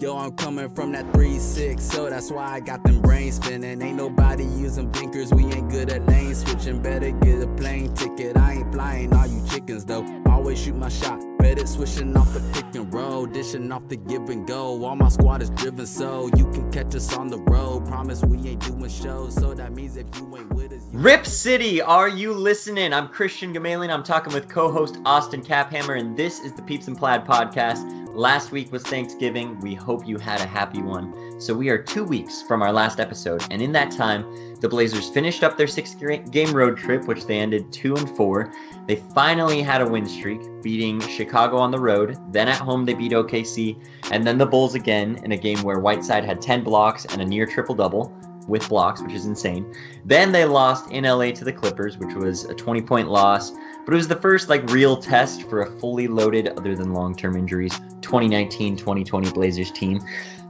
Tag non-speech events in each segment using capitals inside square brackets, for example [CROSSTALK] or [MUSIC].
Yo, I'm coming from that 3-6, so that's why I got them brains spinning. Ain't nobody using blinkers, we ain't good at lane switching. Better get a plane ticket, I ain't flying all you chickens though. Always shoot my shot, better switching off the pick and roll, dishing off the give and go. All my squad is driven, so you can catch us on the road. Promise we ain't doing shows, so that means if you ain't with us. Rip City, are you listening? I'm Christian Gamalian. I'm talking with co host Austin Caphammer, and this is the Peeps and Plaid podcast. Last week was Thanksgiving. We hope you had a happy one. So, we are two weeks from our last episode, and in that time, the Blazers finished up their six game road trip, which they ended 2 and 4. They finally had a win streak, beating Chicago on the road. Then at home, they beat OKC, and then the Bulls again in a game where Whiteside had 10 blocks and a near triple double with blocks, which is insane. Then they lost in LA to the Clippers, which was a 20 point loss. But it was the first like real test for a fully loaded, other than long term injuries, 2019 2020 Blazers team.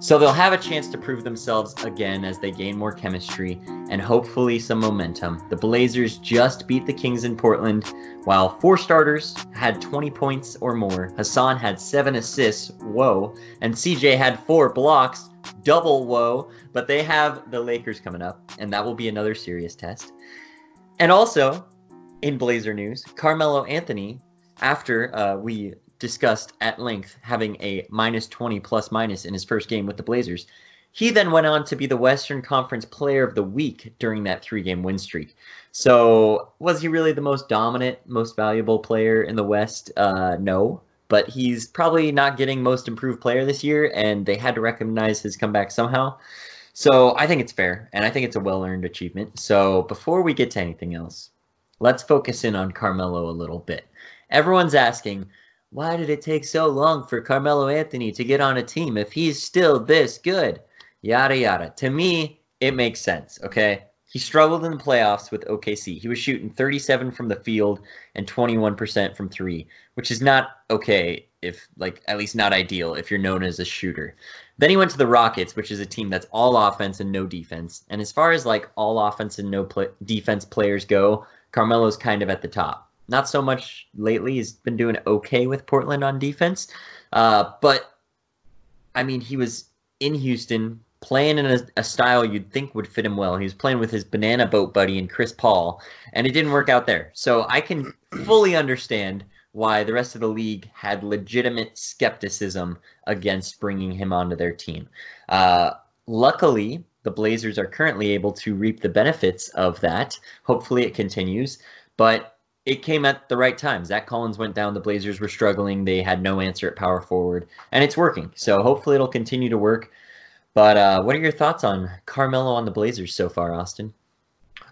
So they'll have a chance to prove themselves again as they gain more chemistry and hopefully some momentum. The Blazers just beat the Kings in Portland, while four starters had 20 points or more. Hassan had seven assists, whoa, and CJ had four blocks, double whoa. But they have the Lakers coming up, and that will be another serious test. And also, in Blazer news, Carmelo Anthony, after uh, we discussed at length having a minus 20 plus minus in his first game with the Blazers. He then went on to be the Western Conference Player of the Week during that three game win streak. So, was he really the most dominant, most valuable player in the West? Uh, no. But he's probably not getting most improved player this year, and they had to recognize his comeback somehow. So, I think it's fair, and I think it's a well earned achievement. So, before we get to anything else, let's focus in on Carmelo a little bit. Everyone's asking, why did it take so long for Carmelo Anthony to get on a team if he's still this good? Yada yada. To me, it makes sense, okay? He struggled in the playoffs with OKC. He was shooting 37 from the field and 21% from 3, which is not okay if like at least not ideal if you're known as a shooter. Then he went to the Rockets, which is a team that's all offense and no defense. And as far as like all offense and no play- defense players go, Carmelo's kind of at the top. Not so much lately. He's been doing okay with Portland on defense. Uh, but, I mean, he was in Houston playing in a, a, style you'd think would fit him well. He was playing with his banana boat buddy and Chris Paul, and it didn't work out there. So I can fully understand why the rest of the league had legitimate skepticism against bringing him onto their team. Uh, luckily, the Blazers are currently able to reap the benefits of that. Hopefully, it continues. But it came at the right time. Zach Collins went down. The Blazers were struggling. They had no answer at power forward, and it's working. So hopefully it'll continue to work. But uh, what are your thoughts on Carmelo on the Blazers so far, Austin?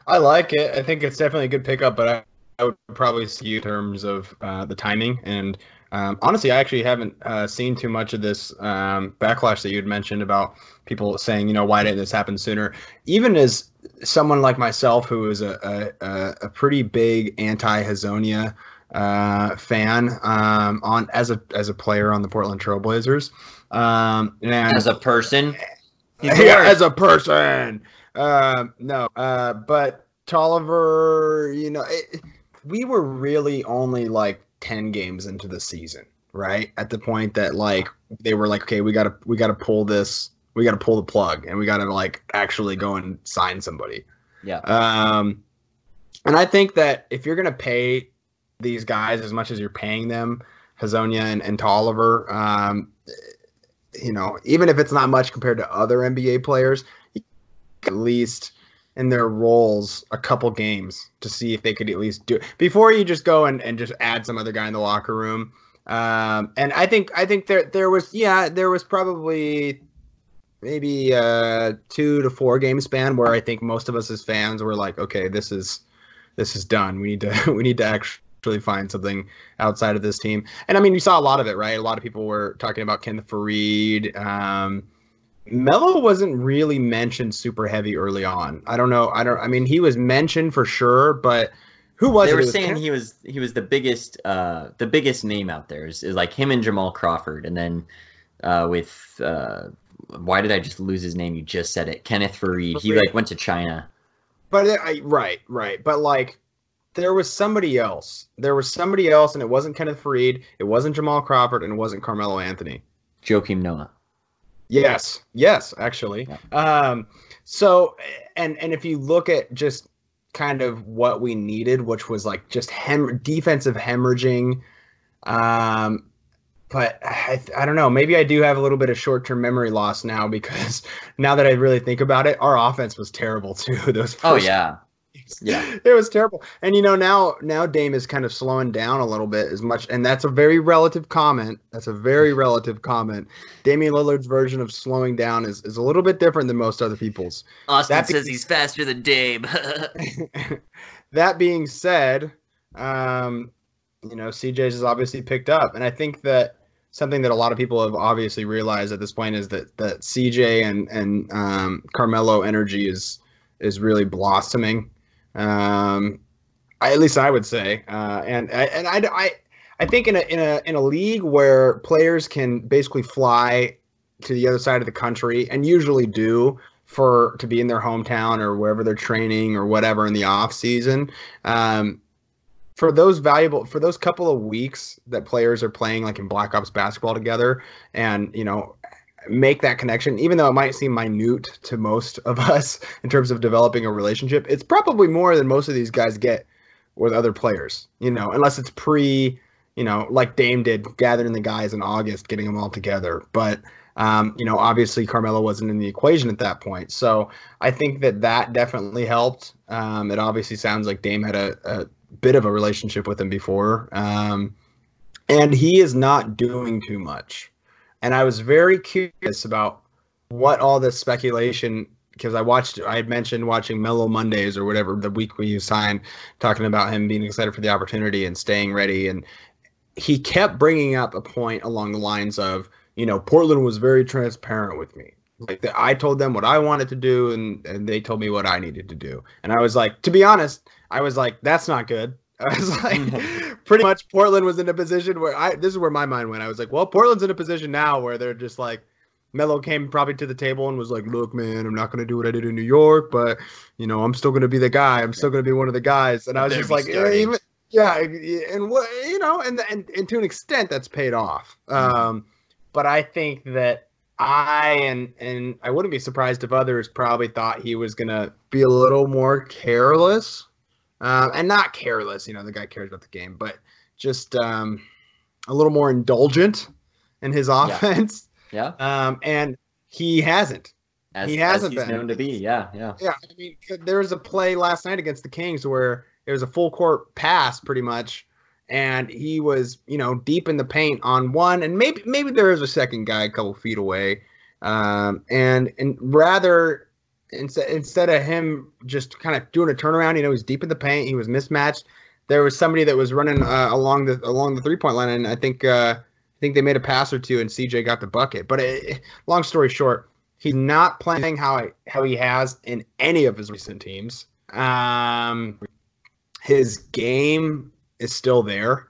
I like it. I think it's definitely a good pickup, but I, would probably see you in terms of uh, the timing. And um, honestly, I actually haven't uh, seen too much of this um, backlash that you had mentioned about people saying, you know, why didn't this happen sooner? Even as someone like myself who is a, a, a pretty big anti-Hezonja uh, fan um, on as a as a player on the Portland Trailblazers, um, and as a person, [LAUGHS] yeah, as a person, uh, no, uh, but Tolliver, you know, it, we were really only like ten games into the season, right? At the point that like they were like, okay, we gotta we gotta pull this we got to pull the plug and we got to like actually go and sign somebody. Yeah. Um, and I think that if you're gonna pay these guys as much as you're paying them, Hezonja and, and Tolliver, um, you know, even if it's not much compared to other NBA players, at least in their roles a couple games to see if they could at least do it before you just go and, and just add some other guy in the locker room. Um, and I think I think there there was yeah there was probably maybe a two to four game span where I think most of us as fans were like, okay, this is this is done. We need to [LAUGHS] we need to actually find something outside of this team. And I mean, you saw a lot of it, right? A lot of people were talking about Kenneth Faried. Um, Melo wasn't really mentioned super heavy early on. I don't know. I don't. I mean, he was mentioned for sure, but who was? They were was saying he was he was the biggest uh the biggest name out there is, is like him and Jamal Crawford, and then uh with uh why did I just lose his name? You just said it. Kenneth Faried. He like went to China. But it, I, right, right. But like, there was somebody else. There was somebody else, and it wasn't Kenneth Faried. It wasn't Jamal Crawford, and it wasn't Carmelo Anthony. Joakim Noah. Yes, yes, actually. Yeah. Um, so and and if you look at just kind of what we needed, which was like just hem- defensive hemorrhaging, um, but I, I don't know. Maybe I do have a little bit of short term memory loss now because [LAUGHS] now that I really think about it, our offense was terrible too. [LAUGHS] Those Oh yeah, Yeah. [LAUGHS] it was terrible. And you know now now Dame is kind of slowing down a little bit as much, and that's a very relative comment. That's a very [LAUGHS] relative comment. Damian Lillard's version of slowing down is, is a little bit different than most other people's. Austin That says be- he's faster than Dame. [LAUGHS] that being said, um, you know CJ's has obviously picked up, and I think that something that a lot of people have obviously realized at this point is that that CJ and and um, Carmelo energy is is really blossoming. Um, I, at least I would say, uh, and and I, I I think in a in a in a league where players can basically fly to the other side of the country and usually do for to be in their hometown or wherever they're training or whatever in the off season. Um, for those valuable for those couple of weeks that players are playing like in Black Ops basketball together and you know make that connection even though it might seem minute to most of [LAUGHS] us in terms of developing a relationship it's probably more than most of these guys get with other players you know unless it's pre you know like Dame did gathering the guys in August getting them all together but um, you know obviously Carmelo wasn't in the equation at that point so I think that that definitely helped um, it obviously sounds like Dame had a, a bit of a relationship with him before. Um, and he is not doing too much. And I was very curious about what all this speculation because I watched I had mentioned watching Melo Mondays or whatever the week you signed, talking about him being excited for the opportunity and staying ready. And he kept bringing up a point along the lines of, you know, Portland was very transparent with me. Like the, I told them what I wanted to do, and and they told me what I needed to do. And I was like, to be honest, I was like, that's not good. [LAUGHS] I was like, pretty much Portland was in a position where I, this is where my mind went. I was like, well, Portland's in a position now where they're just like, Melo came probably to the table and was like, look, man, I'm not going to do what I did in New York, but, you know, I'm still going to be the guy. I'm still going to be one of the guys. And I was just like, yeah, even, yeah. And what, you know, and, and, and to an extent that's paid off. Um, but I think that I and and I wouldn't be surprised if others probably thought he was gonna be a little more careless, um, and not careless. You know, the guy cares about the game, but just um, a little more indulgent in his offense. yeah, Um, and he hasn't. as, he hasn't he's been. known to be. Yeah, yeah. Yeah, I mean, there was a play last night against the Kings where it was a full court pass, pretty much, and he was, you know, deep in the paint on one, and maybe maybe there was a second guy a couple feet away, um, and and rather instead instead of him just kind of doing a turnaround, you know, he's deep in the paint, he was mismatched. There was somebody that was running uh, along the along the three point line, and I think uh, I think they made a pass or two, and CJ got the bucket. But it, long story short, he's not playing how I, how he has in any of his recent teams. Um, his game is still there,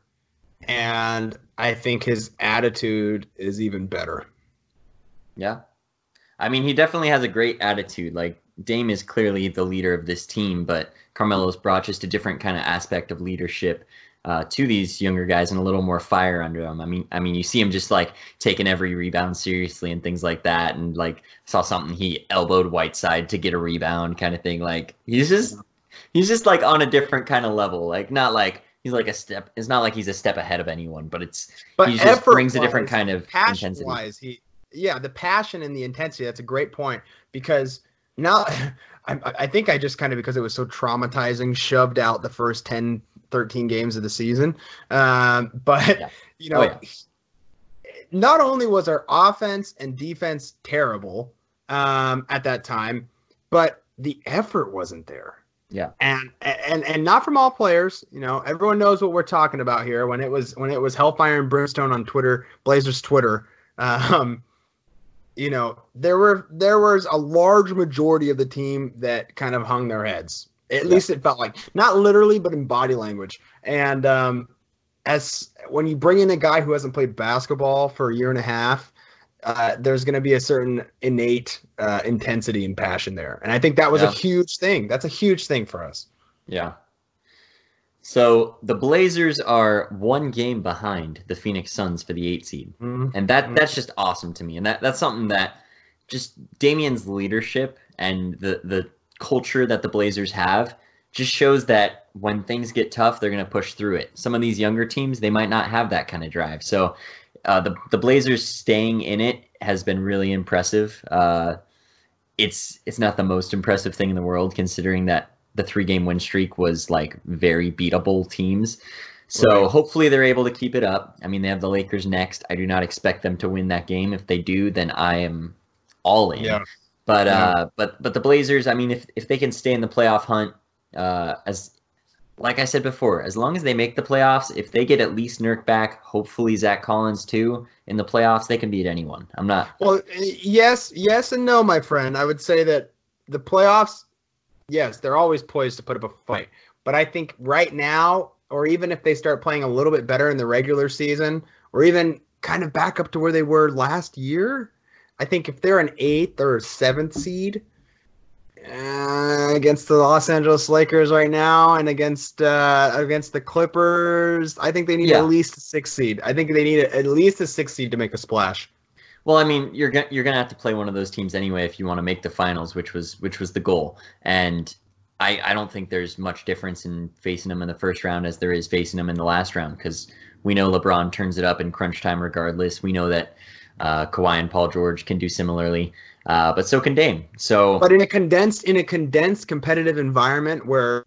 and I think his attitude is even better. Yeah. I mean, he definitely has a great attitude. Like Dame is clearly the leader of this team, but Carmelo's brought just a different kind of aspect of leadership uh, to these younger guys and a little more fire under them. I mean, I mean, you see him just like taking every rebound seriously and things like that. And like saw something he elbowed Whiteside to get a rebound, kind of thing. Like he's just he's just like on a different kind of level. Like not like he's like a step. It's not like he's a step ahead of anyone, but it's But he just brings a different kind of passion intensity. wise he yeah the passion and the intensity that's a great point because now [LAUGHS] I, I think i just kind of because it was so traumatizing shoved out the first 10 13 games of the season um, [LAUGHS] but Yeah. you know Oh, yeah. not only was our offense and defense terrible um, at that time but the effort wasn't there Yeah. and and and not from all players. You know, everyone knows what we're talking about here. When it was when it was Hellfire and Brimstone on Twitter, Blazers Twitter, [LAUGHS] um, you know, there were there was a large majority of the team that kind of hung their heads. At Yeah. least it felt like, not literally, but in body language. And um, as when you bring in a guy who hasn't played basketball for a year and a half, uh, there's going to be a certain innate uh, intensity and passion there. And I think that was Yeah. a huge thing. That's a huge thing for us. Yeah. So the Blazers are one game behind the Phoenix Suns for the eight seed, Mhm. and that Mhm. that's just awesome to me. And that that's something that just Damian's leadership and the the culture that the Blazers have just shows that when things get tough, they're going to push through it. Some of these younger teams, they might not have that kind of drive. So uh, the the Blazers staying in it has been really impressive. Uh, it's it's not the most impressive thing in the world considering that the three game win streak was like very beatable teams. So right. hopefully they're able to keep it up. I mean, they have the Lakers next. I do not expect them to win that game. If they do, then I am all in. Yeah. But yeah. uh, but but the Blazers. I mean, if if they can stay in the playoff hunt, uh, as like I said before, as long as they make the playoffs, if they get at least Nurk back, hopefully Zach Collins too in the playoffs, they can beat anyone. I'm not. Well, yes, yes, and no, my friend. I would say that the playoffs, yes, they're always poised to put up a fight. But I think right now, or even if they start playing a little bit better in the regular season, or even kind of back up to where they were last year, I think if they're an eighth or seventh seed, uh, against the Los Angeles Lakers right now, and against uh, against the Clippers. I think they need yeah. at least a six seed. I think they need at least a six seed to make a splash. Well, I mean, you're gonna you're gonna have to play one of those teams anyway if you want to make the finals, which was which was the goal. And I I don't think there's much difference in facing them in the first round as there is facing them in the last round because we know LeBron turns it up in crunch time regardless. We know that uh, Kawhi and Paul George can do similarly. Uh, but so can Dame. So, but in a condensed in a condensed competitive environment where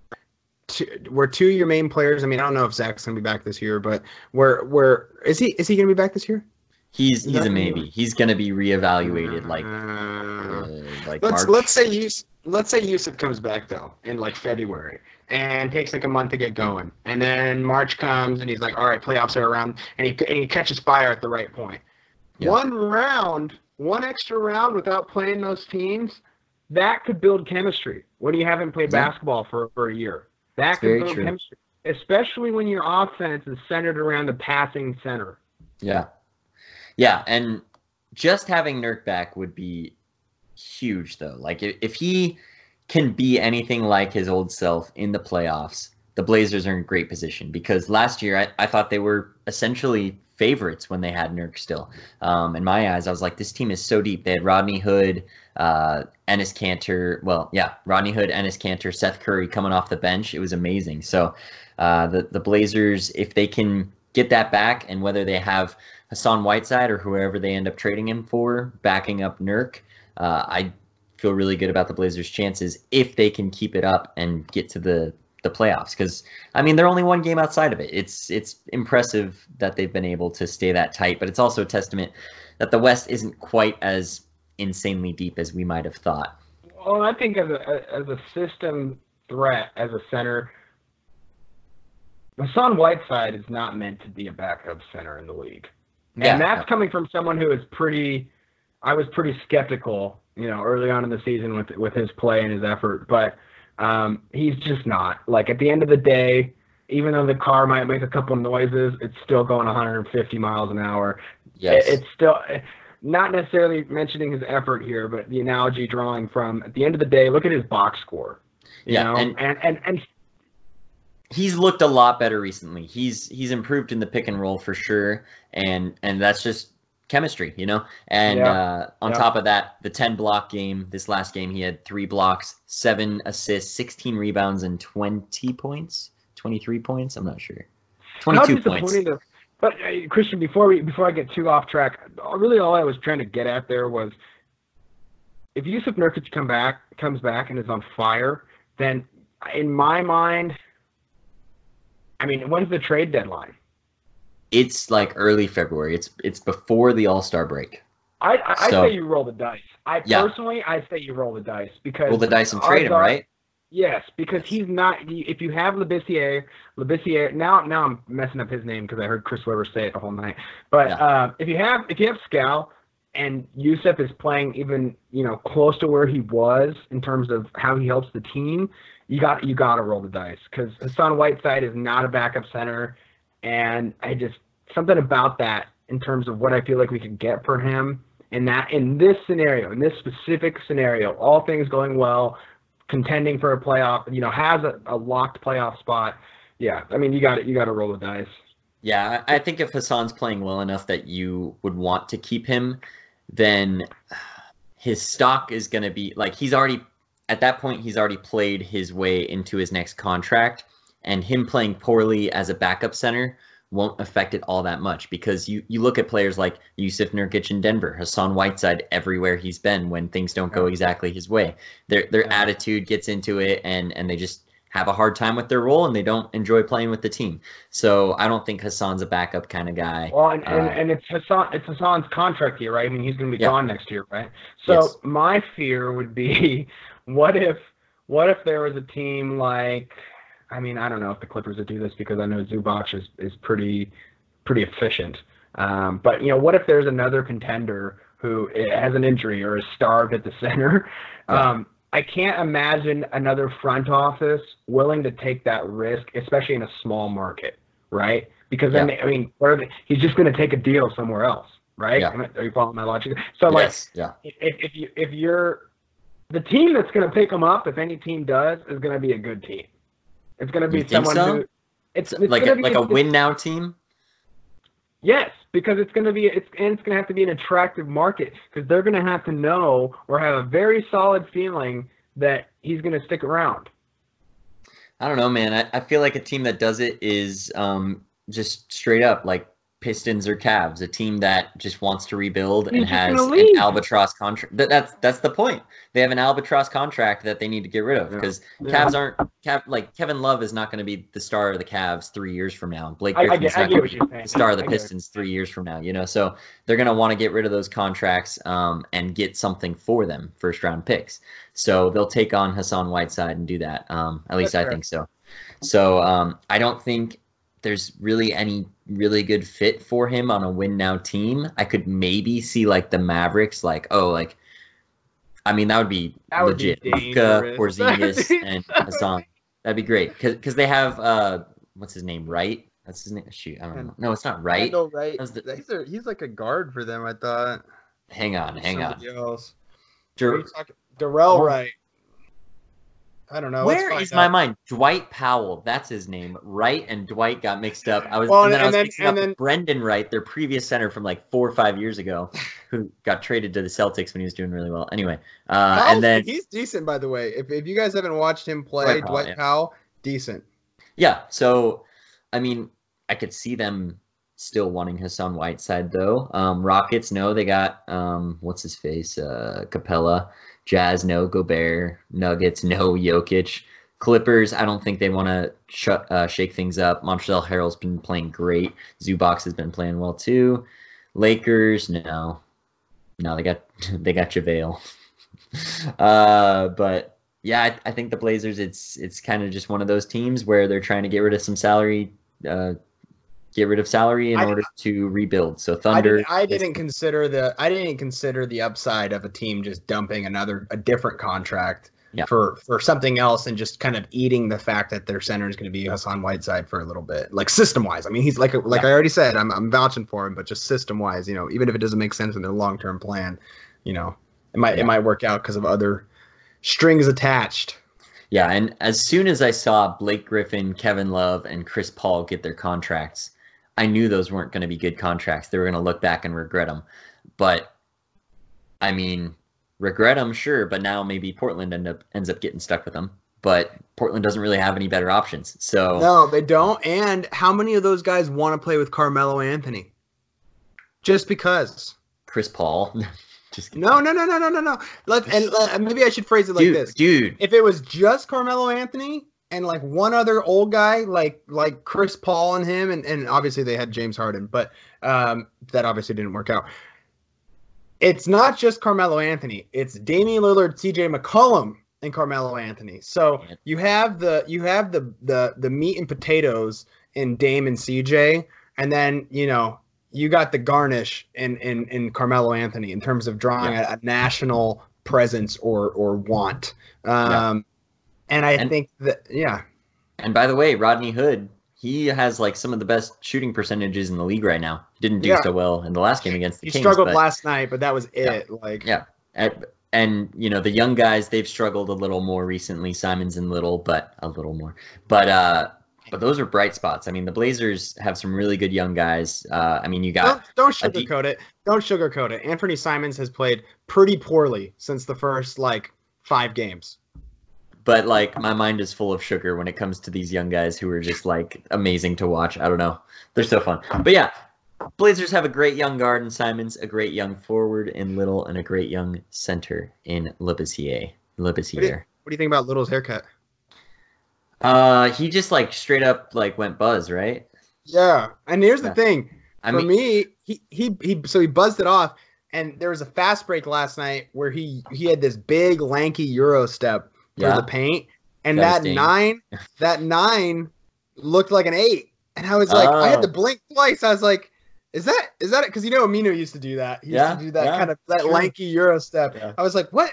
two, where two of your main players. I mean, I don't know if Zach's gonna be back this year, but where where is he? Is he gonna be back this year? He's he's a maybe. He's gonna be reevaluated like uh, uh, like let's March. let's say Yus, let's say Jusuf comes back though in like February and takes like a month to get going, and then March comes and he's like, all right, playoffs are around, and he and he catches fire at the right point. Yeah. One round one extra round without playing those teams, that could build chemistry when you haven't played yeah. basketball for, for a year. That could build true. chemistry, especially when your offense is centered around the passing center. Yeah. Yeah. And just having Nurk back would be huge, though. Like, if, he can be anything like his old self in the playoffs, the Blazers are in great position because last year I, I thought they were essentially favorites when they had Nurk still. Um, in my eyes, I was like, this team is so deep. They had Rodney Hood, uh, Enes Kanter. Well, yeah, Rodney Hood, Enes Kanter, Seth Curry coming off the bench. It was amazing. So uh, the the Blazers, if they can get that back, and whether they have Hassan Whiteside or whoever they end up trading him for, backing up Nurk, uh, I feel really good about the Blazers' chances if they can keep it up and get to the the playoffs because I mean they're only one game outside of it. It's it's impressive that they've been able to stay that tight, but it's also a testament that the West isn't quite as insanely deep as we might have thought. Well, I think as a as a system threat as a center, Hassan Whiteside is not meant to be a backup center in the league, yeah, and that's coming from someone who is pretty. I was pretty skeptical, you know, early on in the season with with his play and his effort, but um, he's just not. Like at the end of the day, even though the car might make a couple noises, it's still going 150 miles an hour. Yes. It's still not necessarily mentioning his effort here, but the analogy drawing from at the end of the day, look at his box score. You yeah, know? and, and and and he's looked a lot better recently. He's he's improved in the pick and roll for sure, and and that's just chemistry, you know? And yeah. uh, on yeah. top of that, the 10 block game, this last game, he had three blocks, seven assists, 16 rebounds, and 20 points, 23 points. I'm not sure. 22 points. But uh, Christian, before we before I get too off track, really all I was trying to get at there was if Jusuf Nurkic come back comes back and is on fire, then in my mind, I mean, when's the trade deadline? It's like early February. It's it's before the All Star break. I I so, say you roll the dice. I yeah. personally I say you roll the dice because roll the dice and trade him, right? Yes, because he's not. If you have Labissiere, Labissiere. Now, now I'm messing up his name because I heard Chris Webber say it the whole night. But yeah. uh, if you have, if you have Skal and Jusuf is playing even you know close to where he was in terms of how he helps the team, you got you got to roll the dice because Hassan Whiteside is not a backup center and I just something about that in terms of what I feel like we could get for him in that in this scenario, in this specific scenario, all things going well, contending for a playoff, you know, has a, a locked playoff spot. Yeah, I mean, you got it. You got to roll the dice. Yeah, I think if Hassan's playing well enough that you would want to keep him, then his stock is going to be like he's already at that point he's already played his way into his next contract and him playing poorly as a backup center won't affect it all that much because you you look at players like Jusuf Nurkic in Denver, Hassan Whiteside everywhere he's been when things don't go exactly his way. Their their Yeah. attitude gets into it and and they just have a hard time with their role and they don't enjoy playing with the team. So I don't think Hassan's a backup kind of guy. Well, and, and, Uh, and it's Hassan. It's Hassan's contract year, right? I mean, he's going to be Yeah. gone next year, right? So Yes. my fear would be, [LAUGHS] what if, what if there was a team like, I mean, I don't know if the Clippers would do this because I know Zubac is is pretty, pretty efficient. Um, but you know, what if there's another contender who has an injury or is starved at the center? Um, I can't imagine another front office willing to take that risk, especially in a small market, right? Because then, I mean, they, he's just going to take a deal somewhere else, right? Yeah. Are you following my logic? So, like, yes, yeah. if, if you if you're the team that's going to pick him up, if any team does, is going to be a good team. It's going to be someone so? who it's, it's like a, like a it's- win now team. Yes, because it's going to be it's and it's going to have to be an attractive market because they're going to have to know or have a very solid feeling that he's going to stick around. I don't know, man. I, I feel like a team that does it is um, just straight up like Pistons or Cavs, a team that just wants to rebuild and has an albatross contract. That, that's that's the point. They have an albatross contract that they need to get rid of because Yeah. Cavs aren't Cav, like Kevin Love is not going to be the star of the Cavs three years from now. Blake I, I Griffin's get, not gonna be the star of the I get it. Pistons three years from now. You know, so they're going to want to get rid of those contracts um, and get something for them, first round picks. So they'll take on Hassan Whiteside and do that. Um, at least That's I fair. think so. So um, I don't think there's really any really good fit for him on a win now team. I could maybe see like the Mavericks, like oh, like I mean that would be That would be legit. Luka, dangerous. Porzingis, [LAUGHS] and Hassan. That'd be great because they have uh, what's his name, right? That's his name. Shoot, I don't know. No, it's not right. Wright. How's the- He's, a, he's like a guard for them, I thought. Hang on, hang on. Somebody Else. Dur- Darrell. Wright. I don't know. Where is my out. mind? Dwight Powell. That's his name. Wright and Dwight got mixed up. I was, Well, and then I and was then- mixing up then- Brendan Wright, their previous center from like four or five years ago, [LAUGHS] who got traded to the Celtics when he was doing really well. Anyway, uh, Powell's- and then he's decent, by the way. If, if you guys haven't watched him play, Dwight Dwight, Powell, yeah. Powell, decent. yeah, so I mean, I could see them still wanting Hassan Whiteside though. Um, Rockets, no, they got um, what's his face, uh, Capela. Jazz, no. Gobert. Nuggets, no. Jokic. Clippers, I don't think they want to sh- uh, shake things up. Montrezl Harrell's been playing great. Zubac's has been playing well too. Lakers, no, no, they got [LAUGHS] they got JaVale. [LAUGHS] uh, but yeah, I, I think the Blazers. It's it's kind of just one of those teams where they're trying to get rid of some salary, uh, get rid of salary in I- order to rebuild. So I Thunder. didn't, I didn't consider the I didn't consider the upside of a team just dumping another a different contract Yeah. for for something else and just kind of eating the fact that their center is going to be Hassan Whiteside for a little bit, like system wise. I mean, he's like like Yeah. I already said, I'm I'm vouching for him, but just system wise, you know, even if it doesn't make sense in their long term plan, you know, it might Yeah. it might work out because of other strings attached. Yeah, and as soon as I saw Blake Griffin, Kevin Love, and Chris Paul get their contracts, I knew those weren't going to be good contracts. They were going to look back and regret them. But I mean, regret them, sure, but now maybe Portland end up ends up getting stuck with them. But Portland doesn't really have any better options. So No, they don't. And how many of those guys want to play with Carmelo Anthony? Just because. Chris Paul, [LAUGHS] just kidding. No, no, no, no, no, no, no. Let and uh, maybe I should phrase it like dude, this: dude, If it was just Carmelo Anthony and like one other old guy, like like Chris Paul and him, and, and obviously they had James Harden, but um, that obviously didn't work out. It's not just Carmelo Anthony; it's Damian Lillard, C.J. McCollum, and Carmelo Anthony. So you have the you have the the the meat and potatoes in Dame and C.J. And then you know you got the garnish in in, in Carmelo Anthony in terms of drawing a, a national presence or or want. Um, and I And- think that yeah, And by the way, Rodney Hood, he has like some of the best shooting percentages in the league right now. Didn't do Yeah. so well in the last game against the he Kings. He struggled but- last night, but that was Yeah. it. Like Yeah. And, and you know the young guys they've struggled a little more recently. Simons and Little, but a little more. But uh, but those are bright spots. I mean, the Blazers have some really good young guys. Uh, I mean, you Don't, got don't deep- sugarcoat it. Don't sugarcoat it. Anthony Simons has played pretty poorly since the first like five games. But like my mind is full of sugar when it comes to these young guys who are just like amazing to watch. I don't know. They're so fun. But yeah, Blazers have a great young guard in Simons, a great young forward in Little, and a great young center in Labissiere. Labissiere. What do you think about Little's haircut? Uh, he just like straight up like went buzz, right? Yeah, and here's the thing. I For mean, me, he, he he so he buzzed it off, and there was a fast break last night where he he had this big lanky euro step Yeah. the paint, and that Devastating. nine [LAUGHS] that nine looked like an eight, and I was like, I had to Oh. blink twice. I was like, is that is that it? Because you know Aminu used to do that. He Yeah, used to do that yeah, kind of that sure. lanky euro step. Yeah. I was like, what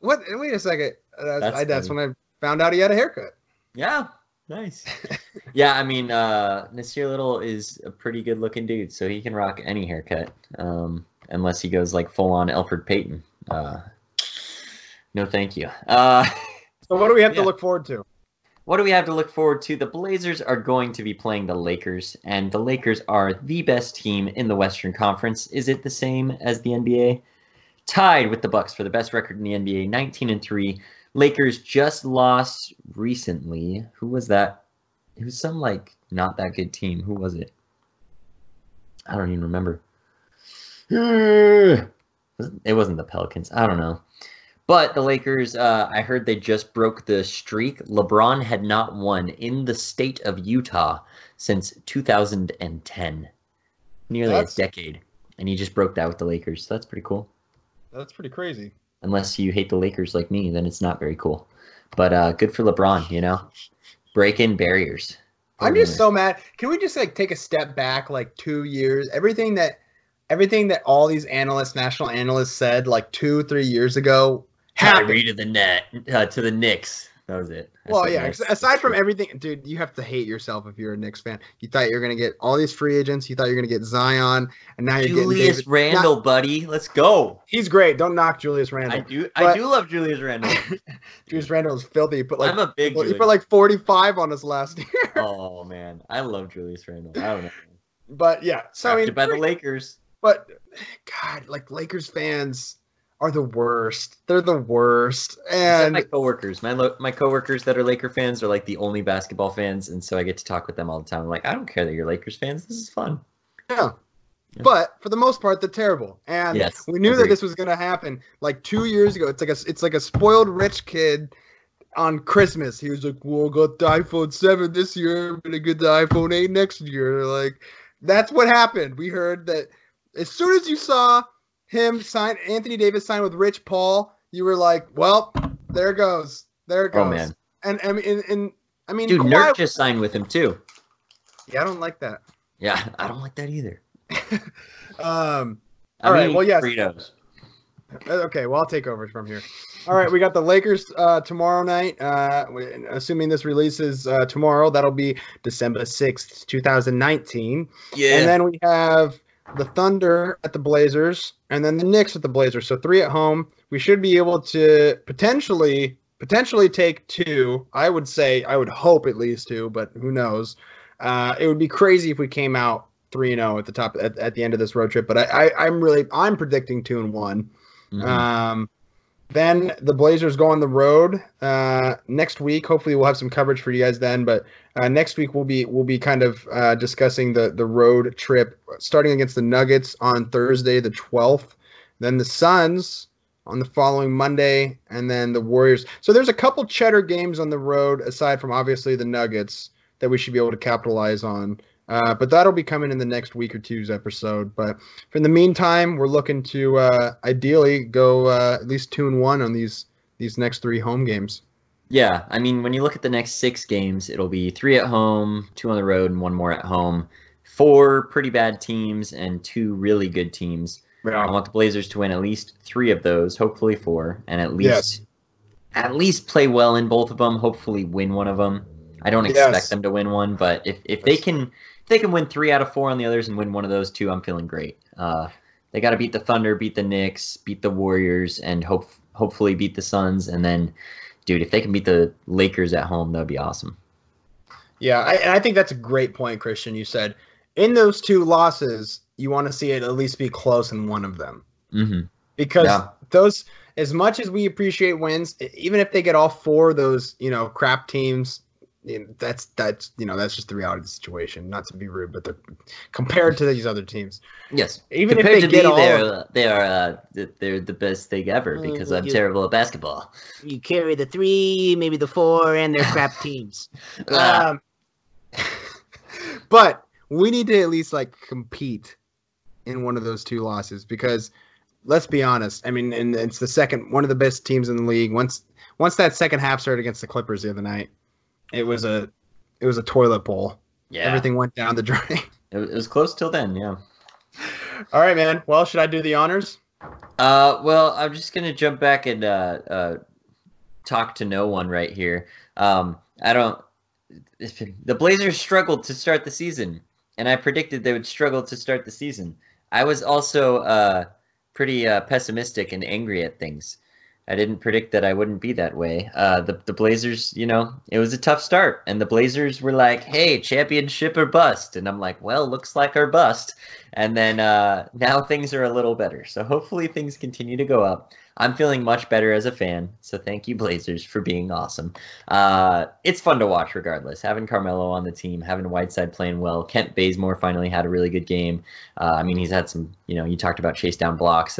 what? Wait a second. That's, That's I, that's when I found out he had a haircut. yeah, nice. [LAUGHS] yeah, I mean, uh, Nassir Little is a pretty good looking dude, so he can rock any haircut, um, unless he goes like full on Elfrid Payton. Uh, no, thank you. Uh, [LAUGHS] So what do we have Yeah. to look forward to? what do we have to look forward to? The Blazers are going to be playing the Lakers, and the Lakers are the best team in the Western Conference. Is it the same as the NBA? Tied with the Bucks for the best record in the NBA, 19 and 3. Lakers just lost recently. Who was that? It was some like not that good team. Who was it? I don't even remember. [SIGHS] It wasn't the Pelicans. I don't know. But the Lakers, uh, I heard they just broke the streak. LeBron had not won in the state of Utah since 2010, nearly That's- a decade, and he just broke that with the Lakers. So that's pretty cool. That's pretty crazy. Unless you hate the Lakers like me, then it's not very cool. But uh, good for LeBron, you know, breaking barriers. I'm just so mad. Can we just like take a step back like two years? Everything that everything that all these analysts, national analysts said like two, three years ago happened. Kyrie to the net uh, to the Knicks. That was it. Well, yeah. Knicks. Aside from everything, dude, you have to hate yourself if you're a Knicks fan. You thought you were gonna get all these free agents. You thought you were gonna get Zion, and now you're Julius getting David. Randle, buddy, let's go. He's great. Don't knock Julius Randle. I Randle. do, I do love Julius Randle. [LAUGHS] Julius Randle is filthy. But like I'm a big. he Julius. put like 45 on us last [LAUGHS] year. oh man, I love Julius Randle. I don't know. but yeah, so I mean, by the Lakers. But God, like Lakers fans are the worst. They're the worst. And my coworkers, my lo- my coworkers that are Laker fans are like the only basketball fans, and so I get to talk with them all the time. I'm like, I don't care that you're Lakers fans. This is fun. yeah. Yeah. But for the most part, they're terrible. And Yes, we knew that this was gonna happen like two years ago. It's like a it's like a spoiled rich kid on Christmas. He was like, "Well, I got the iPhone seven this year. I'm gonna get the iPhone eight next year." Like, that's what happened. We heard that as soon as you saw him sign Anthony Davis sign with Rich Paul, you were like, "Well, there it goes. There it goes." Oh man, And I mean, and, and I mean, dude, Kawhi- Nurk just signed with him too. yeah, I don't like that. Yeah, I don't like that either. [LAUGHS] Um, All right, well, yes. Fritos. uh, okay, well, I'll take over from here. All right, we got the Lakers uh, tomorrow night. Uh, assuming this releases uh, tomorrow, that'll be December sixth, two thousand nineteen. Yeah. And then we have the Thunder at the Blazers, and then the Knicks at the Blazers. So three at home. We should be able to potentially potentially take two. I would say I would hope at least two, but who knows? Uh, it would be crazy if we came out three and zero at the top at, at the end of this road trip. But I, I I'm really I'm predicting two and one. Mhm. Um, then the Blazers go on the road uh, next week. Hopefully, we'll have some coverage for you guys then. But uh, next week we'll be we'll be kind of uh, discussing the the road trip, starting against the Nuggets on Thursday the twelfth. Then the Suns on the following Monday, and then the Warriors. So there's a couple cheddar games on the road aside from obviously the Nuggets that we should be able to capitalize on. Uh, but that'll be coming in the next week or two's episode. But in the meantime, we're looking to uh, ideally go uh, at least two and one on these these next three home games. Yeah, I mean, when you look at the next six games, it'll be three at home, two on the road, and one more at home. Four pretty bad teams and two really good teams. I want the Blazers to win at least three of those, hopefully four, and at least Yes. at least play well in both of them. Hopefully, win one of them. I don't expect Yes. them to win one, but if, if they can they can win three out of four on the others and win one of those two, I'm feeling great. Uh, they got to beat the Thunder, beat the Knicks, beat the Warriors, and hope hopefully beat the Suns. And then, dude, if they can beat the Lakers at home, that'd be awesome. Yeah, I, and I think that's a great point, Christian. You said in those two losses, you want to see it at least be close in one of them Mm-hmm. because Yeah. those, as much as we appreciate wins, even if they get all four of those, you know, crap teams, that's that's you know that's just the reality of the situation. Not to be rude, but they're compared to these other teams. Yes. Even if they to get me, all they're of- uh, they are uh, th- they're the best thing ever Uh, because would I'm you- terrible at basketball. You carry the three, maybe the four, and their crap [LAUGHS] teams. Ah, Um, but we need to at least like compete in one of those two losses because let's be honest. I mean, and it's the second one of the best teams in the league. Once once that second half started against the Clippers the other night, it was a it was a toilet bowl. yeah. Everything went down the drain. [LAUGHS] It, was- close till then. Yeah. All right, man. Well, should I do the honors? Uh, well, I'm just gonna jump back and uh, uh, talk to no one right here. Um, I don't. The Blazers struggled to start the season, and I predicted they would struggle to start the season. I was also uh, pretty uh, pessimistic and angry at things. I didn't predict that I wouldn't be that way. Uh, the the Blazers, you know, it was a tough start, and the Blazers were like, "Hey, championship or bust," and I'm like, "Well, looks like our bust." And then uh, now things are a little better, so hopefully things continue to go up. I'm feeling much better as a fan, so thank you Blazers for being awesome. Uh, it's fun to watch regardless. Having Carmelo on the team, having Whiteside playing well, Kent Bazemore finally had a really good game. Uh, I mean, he's had some, you know, you talked about chase down blocks.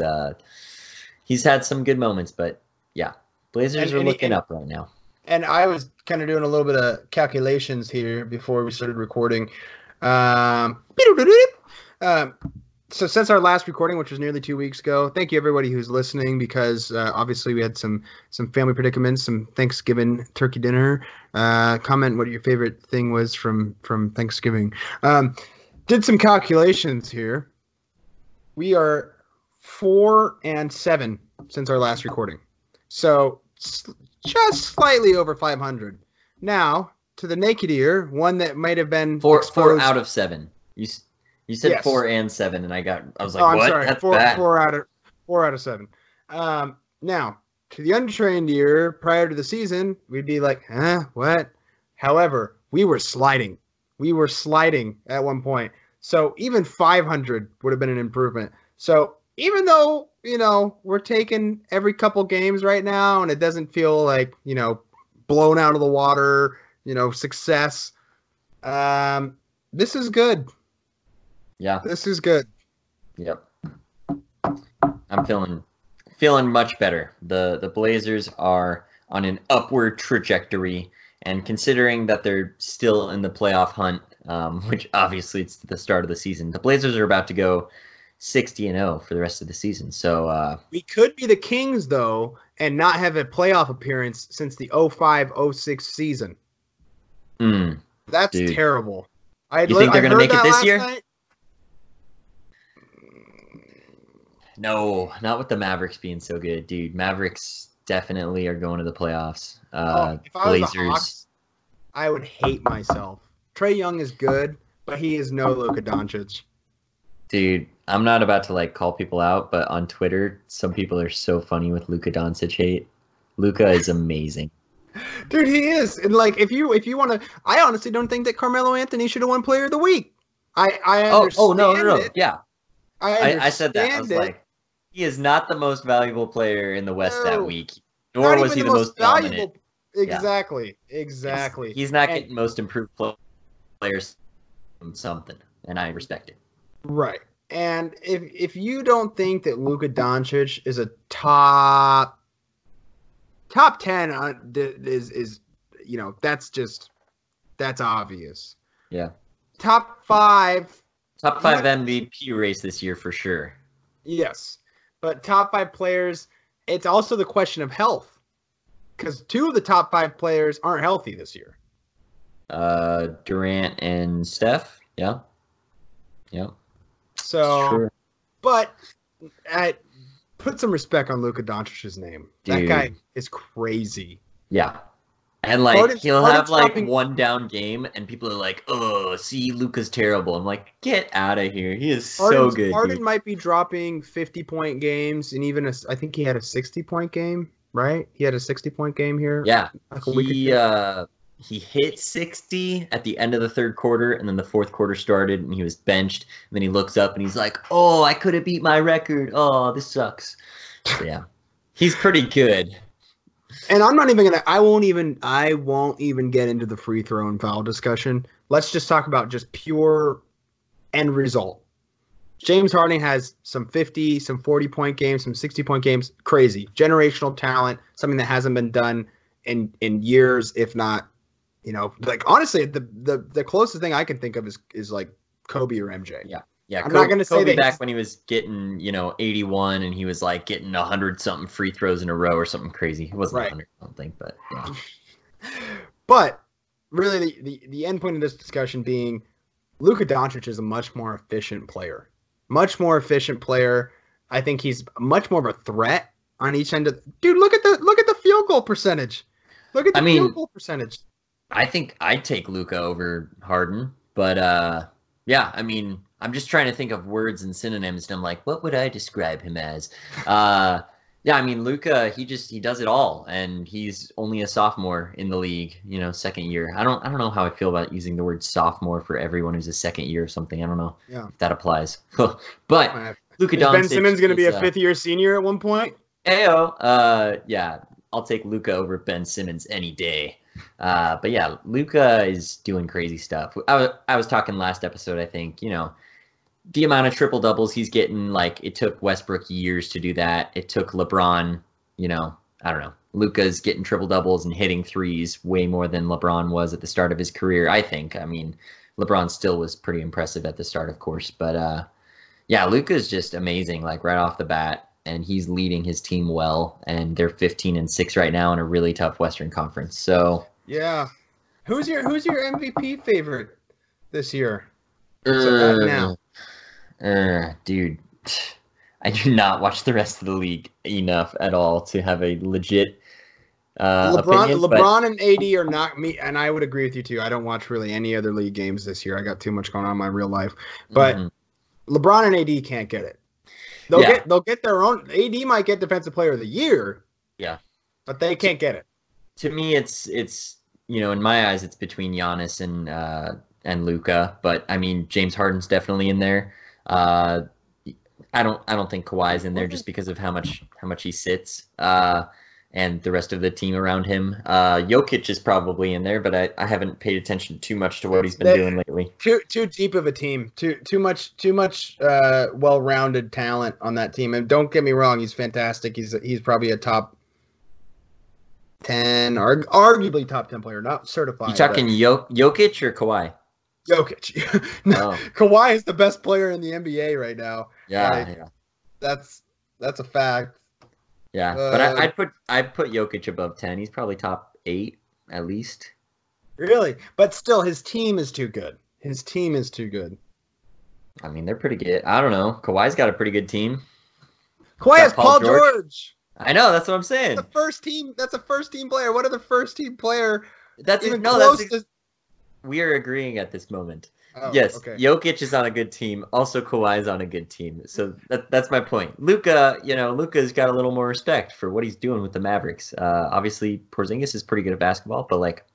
He's had some good moments, but yeah, Blazers And- are and looking and- up right now. and I was kind of doing a little bit of calculations here before we started recording. Um, [LAUGHS] um, so since our last recording, which was nearly two weeks ago, thank you everybody who's listening because uh, obviously we had some some family predicaments, some Thanksgiving turkey dinner. Uh, comment what your favorite thing was from from Thanksgiving. Um, did some calculations here. We are four and seven since our last recording. So just slightly over 500. Now, to the naked ear, one that might have been Four, four out of seven. You you said Yes. four and seven, and I got I was like, oh, I'm what? sorry, That's four, bad. four out of four out of seven. Um, now, to the untrained ear, prior to the season, we'd be like, huh, what? However, we were sliding. We were sliding at one point. So even 500 would have been an improvement. So even though, you know, we're taking every couple games right now and it doesn't feel like, you know, blown out of the water, you know, success, um, this is good. Yeah. This is good. Yep. I'm feeling feeling much better. The the Blazers are on an upward trajectory, and considering that they're still in the playoff hunt, um, [LAUGHS] which obviously it's the start of the season, the Blazers are about to go 60 and 0 for the rest of the season. So uh, We could be the Kings though and not have a playoff appearance since the 05-06 season. mm, That's Dude. terrible. I You think they're gonna make it this year? Night. no, not with the Mavericks being so good, dude. Mavericks definitely are going to the playoffs. Uh, oh, if I was the Blazers. Hawks, I would hate myself. Trae Young is good, but he is no Luka Doncic. Dude, I'm not about to like call people out, but on Twitter, some people are so funny with Luka Doncic hate. Luka is amazing. [LAUGHS] Dude, he is. And like if you if you want to I honestly don't think that Carmelo Anthony should have won player of the week. I I Oh, understand oh no, no, no. it. Yeah, I, I, I said that. I was it. like, he is not the most valuable player in the West that No. week, Not nor was he the most, dominant. Exactly. He's- Exactly. He's not And- getting most improved pl- players from something, and I respect it. Right. And if if you don't think that Luka Doncic is a top top 10 uh, th- is is you know, that's just that's obvious. Yeah. Top 5, Top five MVP race this year for sure. yes. But top 5 players, it's also the question of health. Cuz two of the top 5 players aren't healthy this year. Uh, Durant and Steph. Yeah. Yeah. So Sure. but I put some respect on Luka Doncic's name. That guy is crazy. Yeah. And like Harden's- he'll Harden's have like stopping- one down game, and people are like, "Oh, see, Luka's terrible." I'm like, "Get out of here! He is so good." Harden dude." might be dropping 50 point games and even a, I think he had a 60 point game, right? He had a 60 point game here. Yeah, like a week he uh, he hit 60 at the end of the third quarter, and then the fourth quarter started, and he was benched. And then he looks up and he's like, "Oh, I could have beat my record. Oh, this sucks." So, yeah, he's pretty good. And I'm not even gonna. I won't even. I won't even get into the free throw and foul discussion. Let's just talk about just pure end result. James Harden has some 50, some 40 point games, some 60 point games. Crazy generational talent. Something that hasn't been done in in years, if not, you know, like honestly, the the the closest thing I can think of is is like Kobe or MJ. Yeah. Yeah, I'm Kobe, not gonna say Kobe that back when he was getting, you know, 81 and he was like getting 100 something free throws in a row or something crazy. It wasn't Right. 100 something, but yeah. [LAUGHS] But really, the, the, the end point of this discussion being Luka Doncic is a much more efficient player. Much more efficient player. I think he's much more of a threat on each end of dude. Look at the look at the field goal percentage. Look at the I mean- field goal percentage. I think I'd take Luka over Harden, but uh yeah, I mean, I'm just trying to think of words and synonyms and I'm like, what would I describe him as? Uh yeah, I mean Luka, he just he does it all and he's only a sophomore in the league, you know, second year. I don't I don't know how I feel about using the word sophomore for everyone who's a second year or something. I don't know Yeah. if that applies. [LAUGHS] but Luka Is Ben Simmons going to be a uh, fifth year senior at one point? Ayo, uh, yeah, I'll take Luka over Ben Simmons any day. Uh, but yeah, Luka is doing crazy stuff. I was I was talking last episode. I think you know the amount of triple doubles he's getting. Like it took Westbrook years to do that. It took LeBron. You know, I don't know. Luka's getting triple doubles and hitting threes way more than LeBron was at the start of his career. I think. I mean, LeBron still was pretty impressive at the start, of course, but uh, yeah, Luka's just amazing. Like right off the bat and he's leading his team well and they're 15 and 6 right now in a really tough western conference so Yeah. Who's your Who's your MVP favorite this year? So now. uh, dude [SIGHS] i do not watch the rest of the league enough at all to have a legit uh, LeBron, opinion, but- LeBron and AD are not me, and I would agree with you too. I don't watch really any other league games this year. I got too much going on in my real life. but- Mhm. LeBron and AD can't get it. They'll Yeah. get they'll get their own. AD might get Defensive Player of the Year. Yeah. but they can't get it. to me it's it's you know in my eyes it's between Giannis and uh and Luka but I mean James Harden's definitely in there uh I don't I don't think Kawhi's in there just because of how much how much he sits uh and the rest of the team around him uh Jokic is probably in there but I, I haven't paid attention too much to what he's been They- doing lately Too too deep of a team. Too too much too much uh, well rounded talent on that team. And don't get me wrong, he's fantastic. He's he's probably a top ten, or arguably top ten player, not certified. you talking Jok- Jokic or Kawhi but Jokic? [LAUGHS] no, oh Kawhi is the best player in the NBA right now. yeah Like, yeah That's that's a fact. Yeah but uh, I, I'd put I'd put Jokic above 10 he's probably top 8 at least Really, but still, his team is too good. His team is too good. I mean, they're pretty good. I don't know. Kawhi's got a pretty good team. Kawhi has Paul Paul George. George. I know. That's what I'm saying. The first team. That's a first team player. What are the first team player That's even no. close That's to? we are agreeing at this moment. Oh, yes, Okay. Jokic is on a good team. Also, Kawhi is on a good team. So that, that's my point. Luka, you know, Luka's got a little more respect for what he's doing with the Mavericks. Uh, obviously, Porzingis is pretty good at basketball, but like,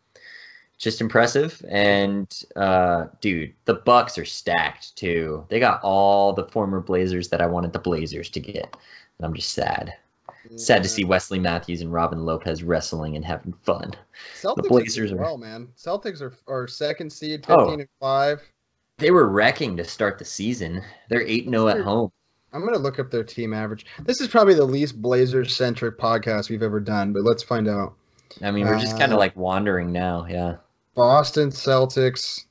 just impressive. And uh, dude, the Bucks are stacked too. They got all the former Blazers that I wanted the Blazers to get, and I'm just sad. Sad to see Wesley Matthews and Robin Lopez wrestling and having fun. Celtics the Blazers are- well, man. Celtics are are second seed, Oh. fifteen and five. They were wrecking to start the season. They're 8 0 at home. I'm gonna look up their team average. This is probably the least Blazers centric podcast we've ever done, but let's find out. I mean, we're just kind Uh, of like wandering now. Yeah. Boston Celtics.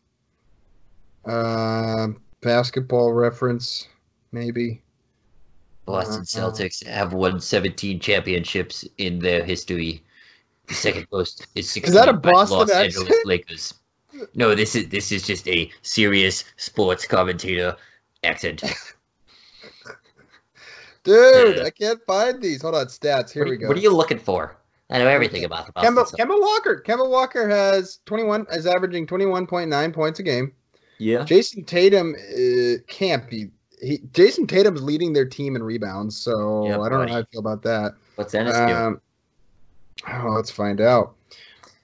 Uh, basketball reference, maybe. Boston Uh, Celtics have won 17 championships in their history. The second most is [LAUGHS] 16 that a Boston Los accent? Angeles Lakers. No, this is this is just a serious sports commentator accent. [LAUGHS] Dude, Yeah. I can't find these. Hold on, stats. Here what, we go. what are you looking for? I know everything about the Boston Kemba, Celtics. Kemba Walker. Kemba Walker has 21 is averaging 21.9 points a game. Yeah. Jayson Tatum uh, can't be. He, Jayson Tatum's leading their team in rebounds, so Yeah, I don't know how I feel about that. What's Enes? Um, oh, let's find out.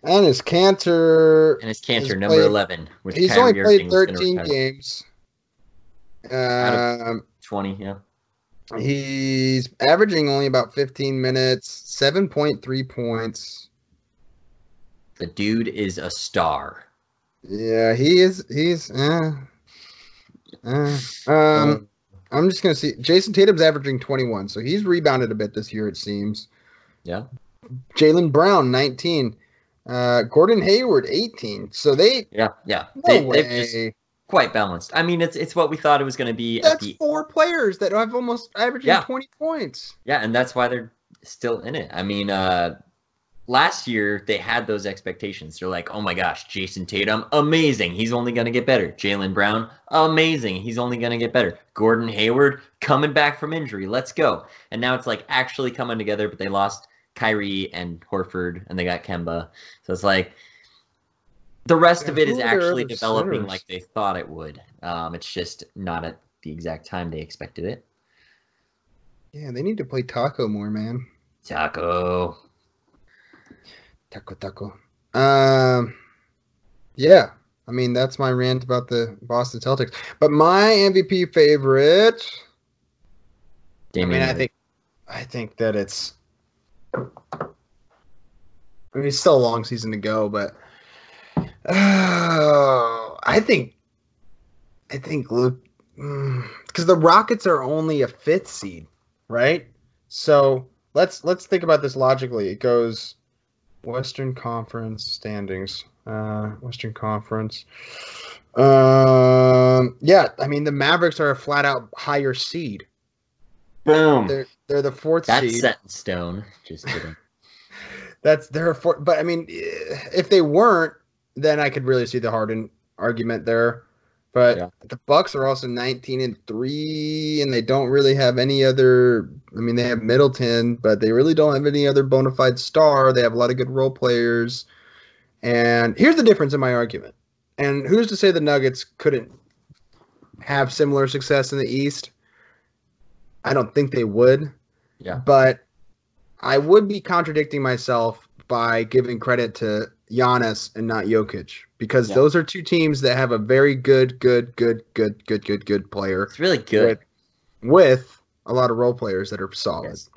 Enes Kanter. And his cancer number played- 11. With He's Kyrie only played Irving 13 retire. games. Um, 20, yeah. he's averaging only about 15 minutes, 7.3 points. The dude is a star. Yeah, he is. He's. Uh, uh, um, I'm just gonna see. Jayson Tatum's averaging 21, so he's rebounded a bit this year. It seems. Yeah. Jaylen Brown 19. Uh, Gordon Hayward 18. So they Yeah, yeah. no They, way. quite balanced. I mean, it's it's what we thought it was going to be at That's the four players that have almost averaging Yeah. 20 points. Yeah, and that's why they're still in it. I mean, uh last year they had those expectations. They're like, oh my gosh, Jayson Tatum, amazing. He's only gonna get better. Jaylen Brown, amazing. He's only gonna get better. Gordon Hayward coming back from injury. Let's go. And now it's like actually coming together, but they lost Kyrie and Horford and they got Kemba. So it's like the rest Yeah, of it is actually developing centers? like they thought it would. Um, it's just not at the exact time they expected it. Yeah, they need to play Tacko more, man. Tacko. Tacko Tacko. Um yeah. I mean that's my rant about the Boston Celtics. But my MVP favorite Damian I mean I think I think that it's I mean it's still a long season to go, but uh, [SIGHS] I think I think Luke because the Rockets are only a fifth seed, right? So let's let's think about this logically. It goes Western Conference standings. Uh, Western Conference. Um, yeah, I mean the Mavericks are a flat out higher seed. Boom. They're they're the fourth That's seed. set in stone. Just kidding. [LAUGHS] That's they're a four. But I mean, if they weren't, then I could really see the Harden argument there. But Yeah. the Bucks are also 19 and three, and they don't really have any other. I mean, they have Middleton, but they really don't have any other bona fide star. They have a lot of good role players. And here's the difference in my argument. And who's to say the Nuggets couldn't have similar success in the East? I don't think they would. Yeah. But I would be contradicting myself by giving credit to Giannis and not Jokic because Yeah. those are two teams that have a very good, good, good, good, good, good, good player It's really good. with a lot of role players that are solid. Yes.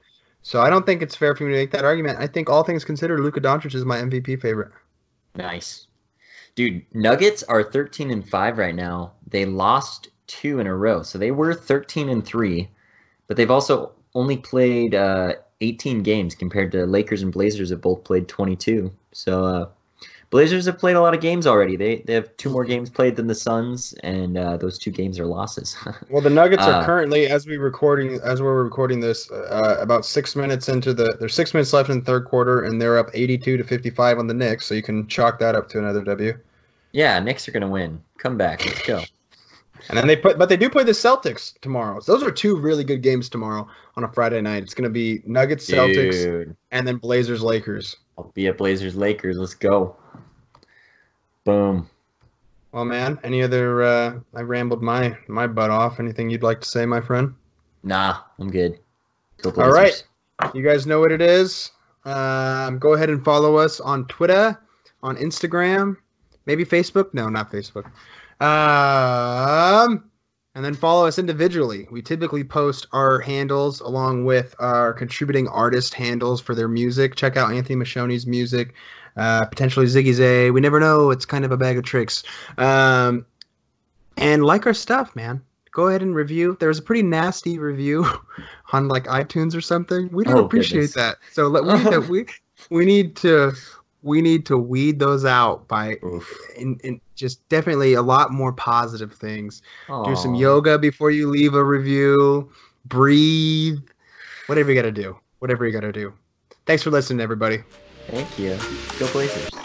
So I don't think it's fair for me to make that argument. I think all things considered, Luka Doncic is my MVP favorite. Nice. Dude, Nuggets are 13 and 5 right now. They lost two in a row. So they were 13 and 3, but they've also only played uh, 18 games compared to Lakers and Blazers have both played 22. So uh, Blazers have played a lot of games already. They they have two more games played than the Suns, and uh, those two games are losses. [LAUGHS] Well, the Nuggets Uh, are currently, as we recording, as we're recording this, uh, about six minutes into the. There's six minutes left in the third quarter, and they're up 82 to 55 on the Knicks. So you can chalk that up to another W. yeah, Knicks are gonna win. Come back, let's go. And then they put, but they do play the Celtics tomorrow. So those are two really good games tomorrow on a Friday night. It's going to be Nuggets, Celtics, Dude, and then Blazers, Lakers. I'll be at Blazers Lakers. Let's go. Boom. Well, man, any other? Uh, I rambled my my butt off. Anything you'd like to say, my friend? Nah, I'm good. Go All right. You guys know what it is. Um, go ahead and follow us on Twitter, on Instagram, maybe Facebook. No, not Facebook. Um, and then follow us individually. We typically post our handles along with our contributing artist handles for their music. Check out Anthony Machoni's music, uh, potentially Ziggy Zay. We never know. It's kind of a bag of tricks. Um, and like our stuff, man. Go ahead and review. There was a pretty nasty review [LAUGHS] on like iTunes or something. We don't Oh, appreciate goodness. that. So let, we, need to, [LAUGHS] we we need to we need to weed those out by in, in just definitely a lot more positive things. Do some yoga before you leave a review. Breathe. Whatever you got to do. Whatever you got to do. Thanks for listening, everybody. Thank you. Go Blazers.